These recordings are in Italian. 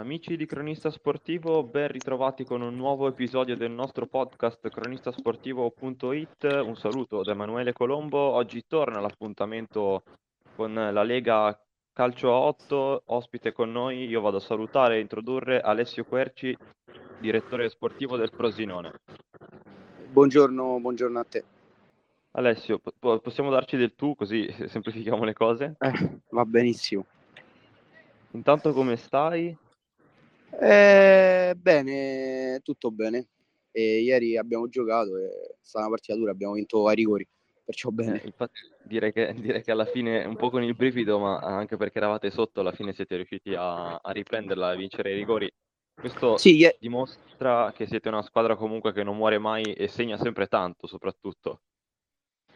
Amici di Cronista Sportivo, ben ritrovati con un nuovo episodio del nostro podcast cronistasportivo.it. Un saluto da Emanuele Colombo. Oggi torna l'appuntamento con la Lega Calcio a 8. Ospite con noi, io vado a salutare e introdurre Alessio Querci, direttore sportivo del Frosinone. Buongiorno, buongiorno a te. Alessio, po- possiamo darci del tu così semplifichiamo le cose? Eh, va benissimo. Intanto come stai? Eh, bene, tutto bene. E ieri abbiamo giocato, è stata una partita dura, abbiamo vinto ai rigori, perciò bene. Eh, infatti, direi che, direi che alla fine, un po' con il brivido, ma anche perché eravate sotto, alla fine siete riusciti a, a riprenderla, a vincere i rigori. Questo Sì, ie- dimostra che siete una squadra comunque che non muore mai e segna sempre tanto, soprattutto.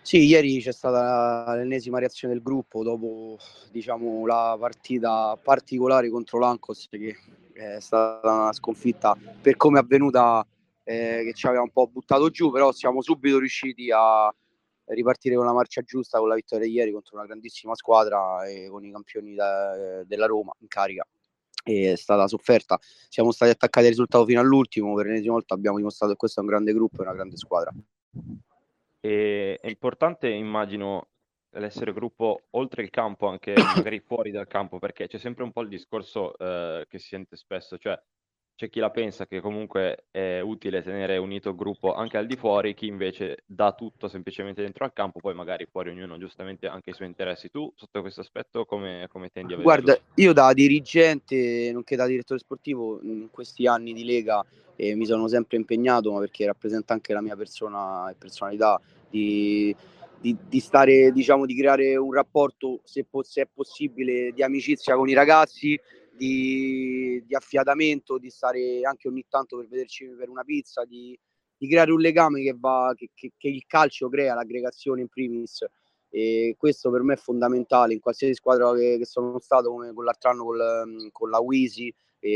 sì, ieri c'è stata l'ennesima reazione del gruppo dopo diciamo, la partita particolare contro l'Ancos, che è stata una sconfitta per come è avvenuta, eh, che ci aveva un po' buttato giù, però siamo subito riusciti a ripartire con la marcia giusta con la vittoria ieri contro una grandissima squadra e con i campioni da- della Roma in carica. E È stata sofferta, siamo stati attaccati al risultato fino all'ultimo, per l'ennesima volta abbiamo dimostrato che questo è un grande gruppo e una grande squadra. E è importante, immagino, l'essere gruppo oltre il campo, anche magari fuori dal campo, perché c'è sempre un po' il discorso eh, che si sente spesso, cioè c'è chi la pensa che comunque è utile tenere unito il gruppo anche al di fuori, chi invece dà tutto semplicemente dentro al campo, poi magari fuori ognuno giustamente anche i suoi interessi. Tu sotto questo aspetto come, come tendi a vederlo? Guarda, io da dirigente, nonché da direttore sportivo, in questi anni di Lega eh, mi sono sempre impegnato, ma perché rappresenta anche la mia persona e personalità, di, di- di stare, diciamo, di creare un rapporto, se, po- se è possibile, di amicizia con i ragazzi, di, di affiatamento, di stare anche ogni tanto per vederci per una pizza, di, di creare un legame che, va, che, che- che il calcio crea, l'aggregazione in primis. E questo per me è fondamentale in qualsiasi squadra che, che sono stato, come l'altro anno con, con la Wisi,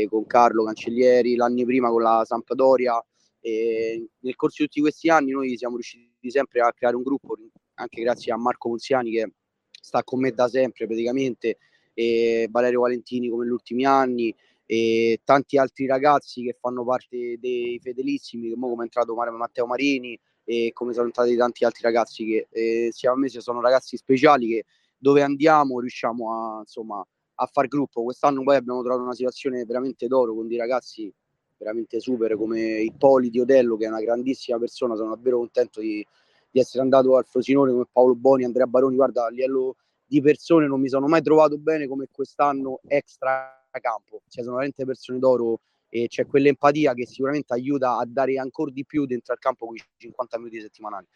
con Carlo Cancellieri, l'anno prima con la Sampdoria. E nel corso di tutti questi anni noi siamo riusciti sempre a creare un gruppo, anche grazie a Marco Ponziani che sta con me da sempre praticamente, e Valerio Valentini come negli ultimi anni, e tanti altri ragazzi che fanno parte dei fedelissimi, come è entrato Matteo Marini, e come sono entrati tanti altri ragazzi che eh, sia a me sono ragazzi speciali che dove andiamo riusciamo a, insomma, a far gruppo. Quest'anno poi abbiamo trovato una situazione veramente d'oro con dei ragazzi veramente super come Ippoliti Otello che è una grandissima persona, sono davvero contento di, di essere andato al Frosinone come Paolo Boni, Andrea Baroni, guarda a livello di persone non mi sono mai trovato bene come quest'anno extra campo, cioè sono veramente persone d'oro e c'è quell'empatia che sicuramente aiuta a dare ancora di più dentro al campo quei 50 minuti settimanali.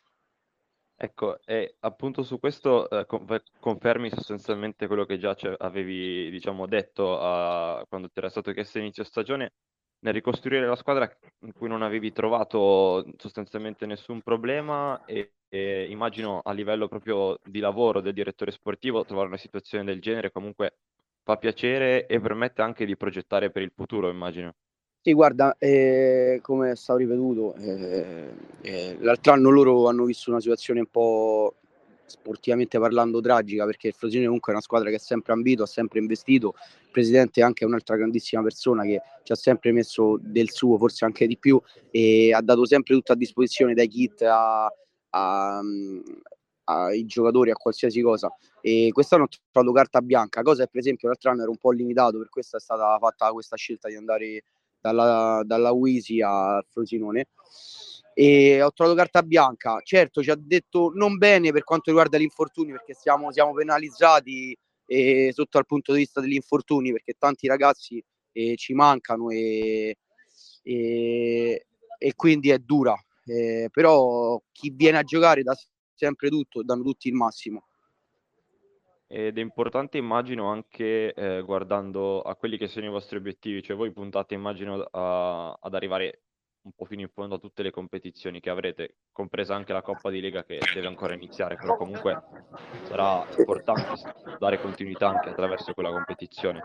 Ecco, e appunto su questo eh, con- confermi sostanzialmente quello che già avevi, diciamo, detto a- quando ti era stato chiesto inizio stagione, nel ricostruire la squadra in cui non avevi trovato sostanzialmente nessun problema e, e immagino a livello proprio di lavoro del direttore sportivo trovare una situazione del genere comunque fa piacere e permette anche di progettare per il futuro, immagino. Sì, guarda, eh, come è stato ripetuto, eh, eh, l'altro anno loro hanno visto una situazione un po' sportivamente parlando tragica perché il Frosinone comunque è una squadra che ha sempre ambito, ha sempre investito, il presidente è anche un'altra grandissima persona che ci ha sempre messo del suo, forse anche di più, e ha dato sempre tutto a disposizione dai kit a, a, ai giocatori, a qualsiasi cosa. E quest'anno ho trovato carta bianca, cosa che per esempio l'altro anno era un po' limitato, per questo è stata fatta questa scelta di andare dalla, dalla Wisi al Frosinone e ho trovato carta bianca. Certo, ci ha detto non bene per quanto riguarda gli infortuni, perché siamo, siamo penalizzati eh, sotto al punto di vista degli infortuni, perché tanti ragazzi eh, ci mancano e, e, e, quindi è dura. Eh, però chi viene a giocare dà sempre tutto, danno tutti il massimo. Ed è importante, immagino, anche eh, guardando a quelli che sono i vostri obiettivi, cioè voi puntate, immagino, a, ad arrivare un po' fino in fondo a tutte le competizioni che avrete, compresa anche la Coppa di Lega che deve ancora iniziare, però comunque sarà importante dare continuità anche attraverso quella competizione.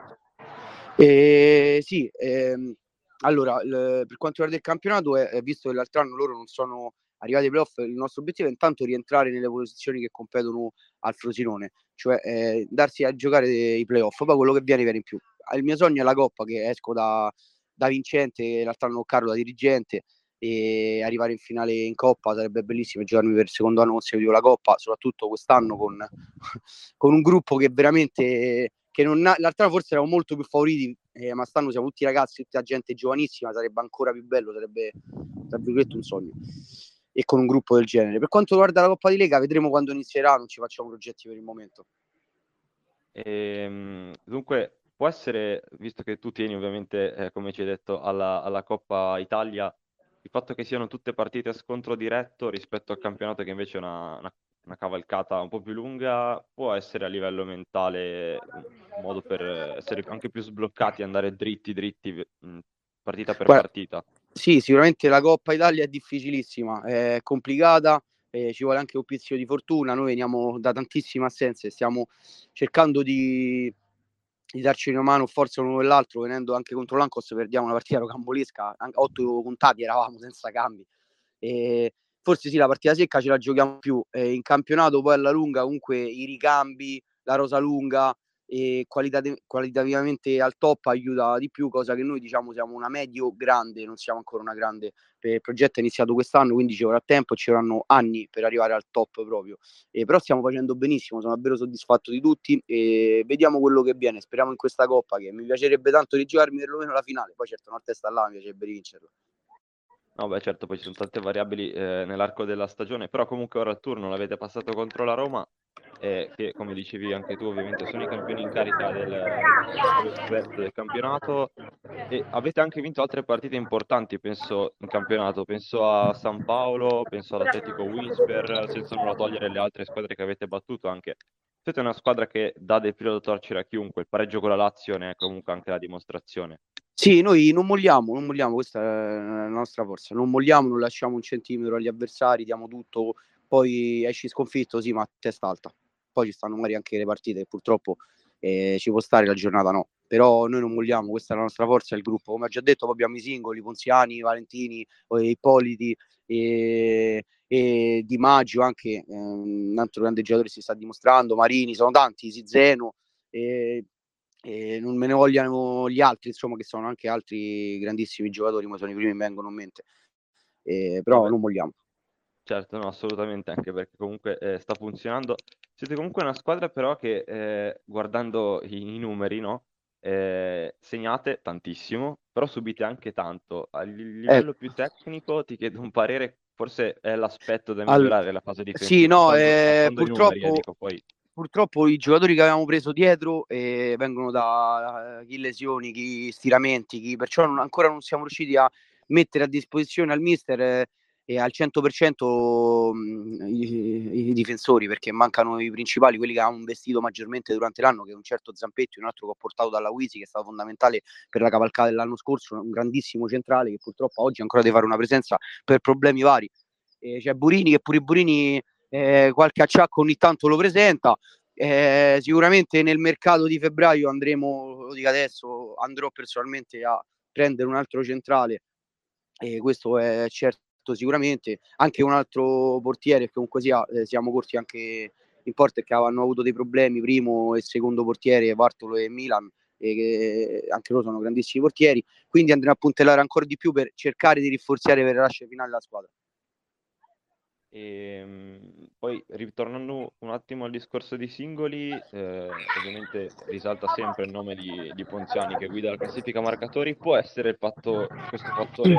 Eh, sì, ehm, allora l- per quanto riguarda il campionato, è, visto che l'altro anno loro non sono arrivati ai playoff, il nostro obiettivo è intanto rientrare nelle posizioni che competono al Frosinone, cioè eh, darsi a giocare i playoff, poi quello che viene viene in più. il mio sogno è la Coppa, che esco da, da vincente, l'altro anno Carlo da dirigente e arrivare in finale in Coppa sarebbe bellissimo giocarmi per il secondo anno consecutivo la Coppa, soprattutto quest'anno con, con un gruppo che veramente che non ha, l'altro anno forse eravamo molto più favoriti, eh, ma quest'anno siamo tutti ragazzi, tutta gente giovanissima, sarebbe ancora più bello, sarebbe tra un sogno e con un gruppo del genere. Per quanto riguarda la Coppa di Lega, vedremo quando inizierà, non ci facciamo progetti per il momento. Ehm, dunque, può essere, visto che tu tieni ovviamente, eh, come ci hai detto, alla, alla Coppa Italia, il fatto che siano tutte partite a scontro diretto rispetto al campionato che invece è una, una, una cavalcata un po' più lunga, può essere a livello mentale un modo per essere anche più sbloccati, andare dritti, dritti, partita per Guarda, partita. Sì, sicuramente la Coppa Italia è difficilissima, è complicata, eh, ci vuole anche un pizzico di fortuna. Noi veniamo da tantissime assenze, stiamo cercando di, di darci una mano forza l'uno dell'altro, venendo anche contro l'Ancos, perdiamo una partita rocambolesca, otto contati eravamo senza cambi. E forse sì, la partita secca ce la giochiamo più. Eh, in campionato poi alla lunga comunque i ricambi, la rosa lunga, e qualitat- qualitativamente al top aiuta di più, cosa che noi diciamo siamo una medio grande, non siamo ancora una grande. Il progetto è iniziato quest'anno, quindi ci vorrà tempo, ci vorranno anni per arrivare al top proprio. Eh, però stiamo facendo benissimo, sono davvero soddisfatto di tutti e vediamo quello che viene. Speriamo in questa coppa che mi piacerebbe tanto di giocarmi perlomeno la finale, poi certo una testa là mi piacerebbe vincerla. No, beh, certo, poi ci sono tante variabili eh, nell'arco della stagione, però comunque ora il turno l'avete passato contro la Roma eh, che come dicevi anche tu ovviamente sono i campioni in carica del, del, campionato e avete anche vinto altre partite importanti penso in campionato, penso a San Paolo, penso all'Atletico Winsper, senza nulla togliere le altre squadre che avete battuto anche. Siete una squadra che dà del filo da torcere a chiunque, il pareggio con la Lazio ne è comunque anche la dimostrazione. Sì, noi non molliamo, non molliamo, questa è la nostra forza, non molliamo, non lasciamo un centimetro agli avversari, diamo tutto, poi esci sconfitto, sì, ma testa alta. Poi ci stanno magari anche le partite purtroppo eh, ci può stare la giornata no però noi non vogliamo, questa è la nostra forza, il gruppo come ho già detto poi abbiamo i singoli, Ponziani, Valentini, Ippoliti e, e Di Maggio anche, eh, un altro grande giocatore si sta dimostrando, Marini, sono tanti, Zeno e, e non me ne vogliano gli altri insomma che sono anche altri grandissimi giocatori ma sono i primi che mi vengono in mente eh, però non vogliamo Certo, no, assolutamente, anche perché comunque eh, sta funzionando. Siete comunque una squadra però che, eh, guardando i, i numeri, no? Eh, segnate tantissimo, però subite anche tanto. A livello più tecnico ti chiedo un parere, forse è l'aspetto da migliorare la fase Sì, difensiva. no, eh, i numeri, eh, purtroppo, dico, poi purtroppo i giocatori che avevamo preso dietro eh, vengono da eh, chi lesioni, chi stiramenti, chi... perciò non- ancora non siamo riusciti a mettere a disposizione al mister eh, al 100% mh, i, i, difensori perché mancano i principali, quelli che hanno investito maggiormente durante l'anno, che è un certo Zampetti, un altro che ho portato dalla Wisi, che è stato fondamentale per la cavalcata dell'anno scorso, un grandissimo centrale che purtroppo oggi ancora deve fare una presenza per problemi vari. Eh, c'è Burini che pure Burini eh, qualche acciacco ogni tanto lo presenta. Eh, sicuramente nel mercato di febbraio andremo, lo dico adesso, andrò personalmente a prendere un altro centrale e questo è certo sicuramente, anche un altro portiere che comunque sia, eh, siamo corti anche in porta che hanno avuto dei problemi, primo e secondo portiere Bartolo e Milan, e che anche loro sono grandissimi portieri, quindi andremo a puntellare ancora di più per cercare di rinforzare per la lascia finale la squadra. E, ehm, poi ritornando un attimo al discorso di singoli, eh, ovviamente risalta sempre il nome di, di, Ponziani che guida la classifica marcatori. Può essere fatto, questo fattore,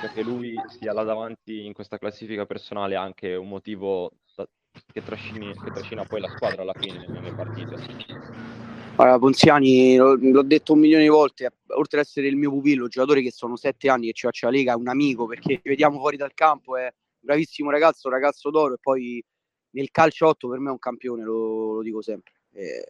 cioè che lui sia là davanti in questa classifica personale, anche un motivo da, che, trascini, che trascina poi la squadra alla fine nelle partite? Allora, Ponziani, l'ho detto un milione di volte, oltre ad essere il mio pupillo, giocatore che sono sette anni che ci faccio la Lega, è un amico perché ci vediamo fuori dal campo. È bravissimo ragazzo, ragazzo d'oro e poi nel calcio 8 per me è un campione, lo, lo dico sempre. Eh,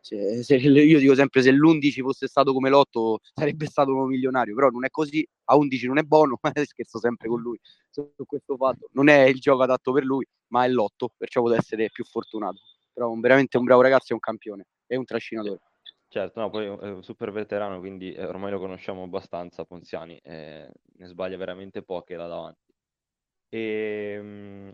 se, se, io dico sempre se l'11 fosse stato come l'8 sarebbe stato un milionario, però non è così, a 11 non è buono, ma scherzo sempre con lui su questo fatto. Non è il gioco adatto per lui, ma è l'8, perciò può essere più fortunato. Però veramente un bravo ragazzo e un campione, è un trascinatore. Certo, no, poi è un super veterano, quindi eh, ormai lo conosciamo abbastanza, Ponziani, eh, ne sbaglia veramente poche là davanti. E, ehm,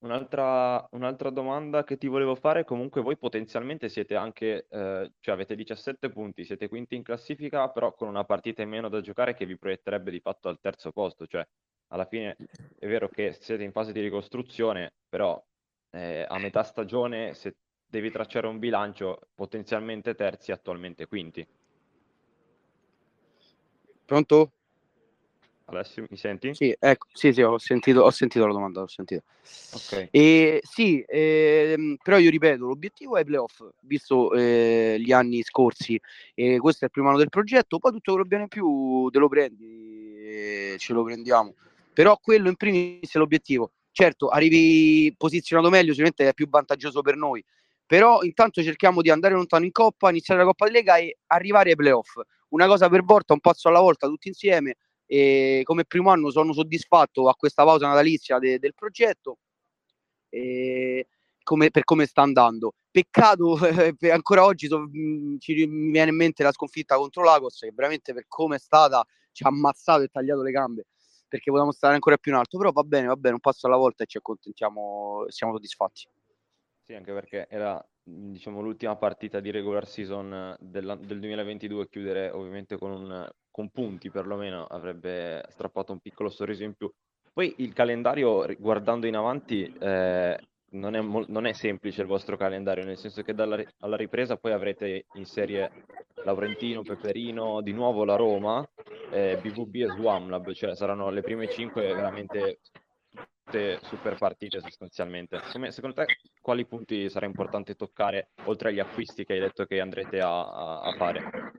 Un'altra, un'altra domanda che ti volevo fare, comunque voi potenzialmente siete anche, eh, cioè avete 17 punti, siete quinti in classifica, però con una partita in meno da giocare che vi proietterebbe di fatto al terzo posto, cioè alla fine è vero che siete in fase di ricostruzione, però eh, a metà stagione se devi tracciare un bilancio potenzialmente terzi, attualmente quinti. Pronto? Alessio, mi senti? Sì, ecco, sì, sì, ho sentito, ho sentito la domanda, ho sentito. Ok. E, sì, ehm, però io ripeto, l'obiettivo è i playoff, visto eh, gli anni scorsi, e questo è il primo anno del progetto, poi tutto quello che viene in più te lo prendi, e ce lo prendiamo. Però quello in primis è l'obiettivo. Certo, arrivi posizionato meglio, sicuramente è più vantaggioso per noi, però intanto cerchiamo di andare lontano in Coppa, iniziare la Coppa di Lega e arrivare ai playoff. Una cosa per volta, un passo alla volta, tutti insieme, e come primo anno sono soddisfatto a questa pausa natalizia de- del progetto come, per come sta andando. Peccato, eh, ancora oggi so, mh, ci mi viene in mente la sconfitta contro Lagos, che veramente per come è stata ci ha ammazzato e tagliato le gambe, perché volevamo stare ancora più in alto, però va bene, va bene, un passo alla volta e ci accontentiamo, siamo soddisfatti. Sì, anche perché era diciamo, l'ultima partita di regular season del, del 2022, chiudere ovviamente con, un, con punti perlomeno avrebbe strappato un piccolo sorriso in più. Poi il calendario, guardando in avanti, eh, non, è mo- non, è semplice il vostro calendario, nel senso che dalla, alla ripresa poi avrete in serie Laurentino, Peperino, di nuovo la Roma, eh, BVB e Swamlab, cioè saranno le prime cinque veramente super partite sostanzialmente. Secondo te quali punti sarà importante toccare oltre agli acquisti che hai detto che andrete a, a, fare?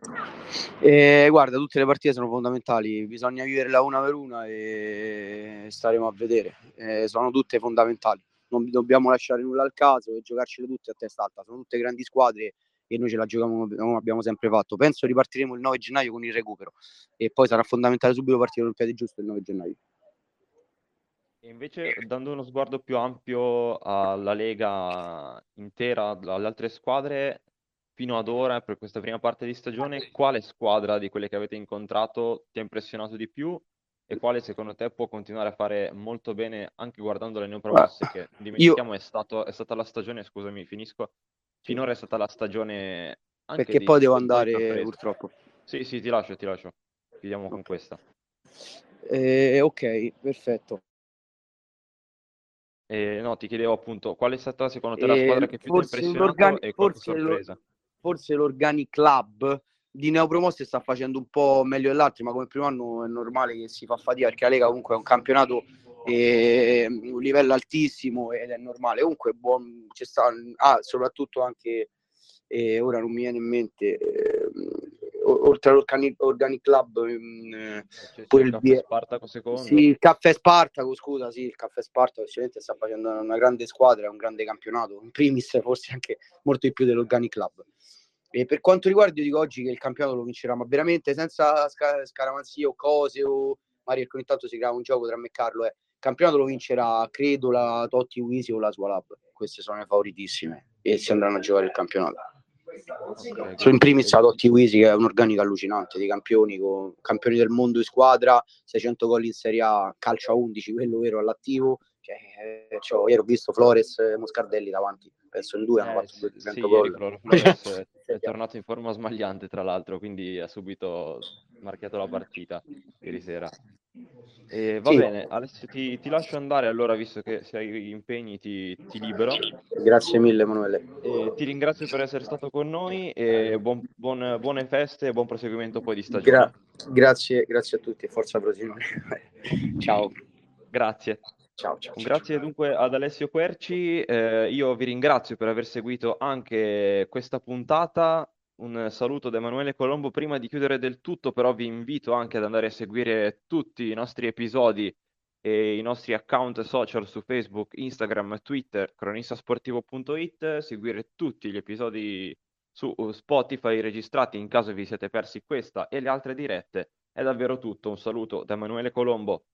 Eh, guarda, tutte le partite sono fondamentali, bisogna viverla una per una e staremo a vedere. Eh, sono tutte fondamentali, non dobbiamo lasciare nulla al caso e giocarcele tutte a testa alta. Sono tutte grandi squadre e noi ce la giochiamo come abbiamo sempre fatto. Penso ripartiremo il 9 gennaio con il recupero e poi sarà fondamentale subito partire con il piede giusto il 9 gennaio. E invece, dando uno sguardo più ampio alla Lega intera, alle altre squadre, fino ad ora, per questa prima parte di stagione, quale squadra di quelle che avete incontrato ti ha impressionato di più e quale secondo te può continuare a fare molto bene anche guardando le neopromosse, che dimentichiamo io... è, stato, è stata la stagione, scusami, finisco, finora è stata la stagione anche Perché di, poi devo andare purtroppo. Sì, sì, ti lascio, ti lascio. Chiudiamo okay. con questa. Eh, ok, perfetto. Eh, no, ti chiedevo appunto qual è stata secondo te la squadra che più ti ha impressionato e qualche sorpresa? Forse l'Organic Club di neopromosse sta facendo un po' meglio dell'altro, ma come primo anno è normale che si fa fatica perché la Lega comunque è un campionato e un livello altissimo ed è normale. Comunque buon, c'è sta, ah, soprattutto anche eh, ora non mi viene in mente eh, oltre all'Organic Club mh, mm, pure il, caffè Spartaco secondo. Sì, il caffè Spartaco scusa sì il caffè Spartaco sicuramente sta facendo una grande squadra un grande campionato in primis forse anche molto di più dell'Organic Club. E per quanto riguarda io dico oggi che il campionato lo vincerà ma veramente senza sca- scaramanzie o cose o magari ogni tanto si crea un gioco tra me e Carlo eh. il campionato lo vincerà credo la Totti Wisi o la sua Lab. Queste sono le favoritissime e si andranno a giocare il campionato Sono in primis la Totti Wisi che è un organico allucinante di campioni, con, campioni del mondo in squadra, 600 gol in Serie A, calcio a 11, quello vero all'attivo. Cioè, cioè, ieri ho visto Flores e Moscardelli davanti, penso in due eh, hanno fatto 200 sì, gol. Flores è, è tornato in forma smagliante tra l'altro, quindi ha subito marchiato la partita ieri sera. E va sì. bene, Alessio ti, ti, lascio andare allora, visto che se hai impegni ti, ti libero. Grazie mille Emanuele. E ti ringrazio per essere stato con noi e buon, buon, buone feste e buon proseguimento poi di stagione. Gra- grazie, grazie a tutti e forza Frosinone. ciao. Grazie. Ciao, ciao, Grazie ciao. dunque ad Alessio Querci, eh, io vi ringrazio per aver seguito anche questa puntata un saluto da Emanuele Colombo. Prima di chiudere del tutto, però, vi invito anche ad andare a seguire tutti i nostri episodi e i nostri account social su Facebook, Instagram, Twitter, cronistasportivo.it, seguire tutti gli episodi su Spotify registrati in caso vi siete persi questa e le altre dirette. È davvero tutto. Un saluto da Emanuele Colombo.